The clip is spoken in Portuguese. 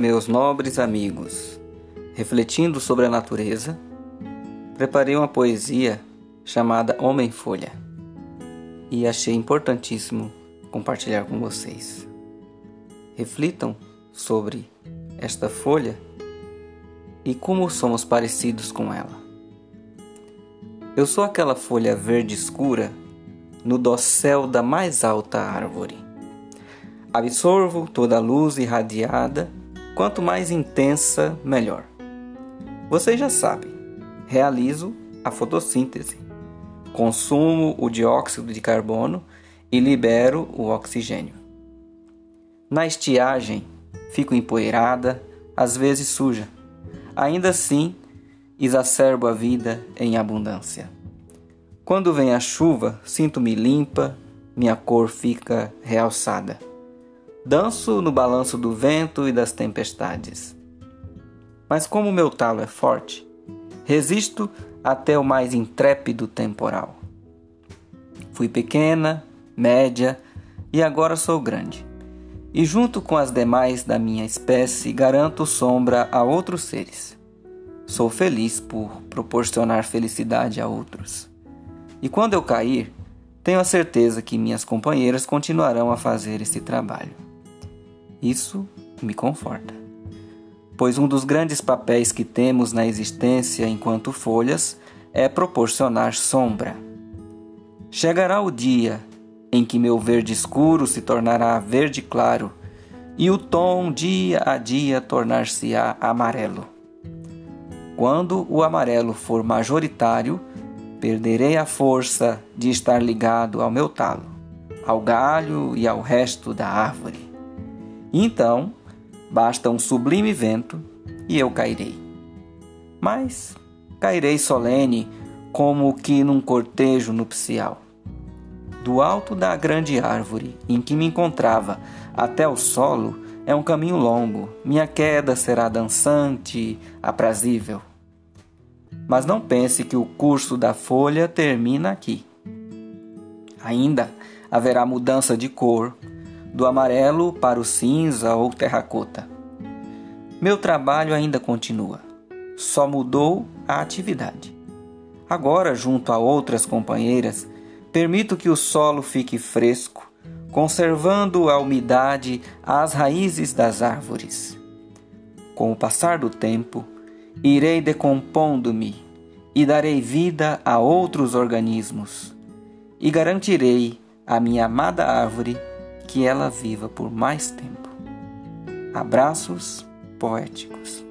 Meus nobres amigos, refletindo sobre a natureza, preparei uma poesia chamada Homem-Folha e achei importantíssimo compartilhar com vocês. Reflitam sobre esta folha e como somos parecidos com ela. Eu sou aquela folha verde escura no dossel da mais alta árvore. Absorvo toda a luz irradiada, quanto mais intensa, melhor. Vocês já sabem, realizo a fotossíntese, consumo o dióxido de carbono e libero o oxigênio. Na estiagem, fico empoeirada, às vezes suja. Ainda assim, exacerbo a vida em abundância. Quando vem a chuva, sinto-me limpa, minha cor fica realçada. Danço no balanço do vento e das tempestades. Mas como meu talo é forte, resisto até o mais intrépido temporal. Fui pequena, média e agora sou grande. E junto com as demais da minha espécie, garanto sombra a outros seres. Sou feliz por proporcionar felicidade a outros. E quando eu cair, tenho a certeza que minhas companheiras continuarão a fazer esse trabalho. Isso me conforta pois um dos grandes papéis que temos na existência enquanto folhas é proporcionar sombra. Chegará o dia em que meu verde escuro se tornará verde claro e o tom dia a dia tornar-se-á amarelo. Quando o amarelo for majoritário, perderei a força de estar ligado ao meu talo, ao galho e ao resto da árvore. Então, Basta um sublime vento e eu cairei. Mas cairei solene, como que num cortejo nupcial. Do alto da grande árvore em que me encontrava até o solo é um caminho longo, minha queda será dançante, aprazível. Mas não pense que o curso da folha termina aqui. Ainda haverá mudança de cor, do amarelo para o cinza ou terracota. Meu trabalho ainda continua, só mudou a atividade. Agora, junto a outras companheiras, permito que o solo fique fresco, conservando a umidade às raízes das árvores. Com o passar do tempo, irei decompondo-me e darei vida a outros organismos, e garantirei à minha amada árvore que ela viva por mais tempo. Abraços poéticos.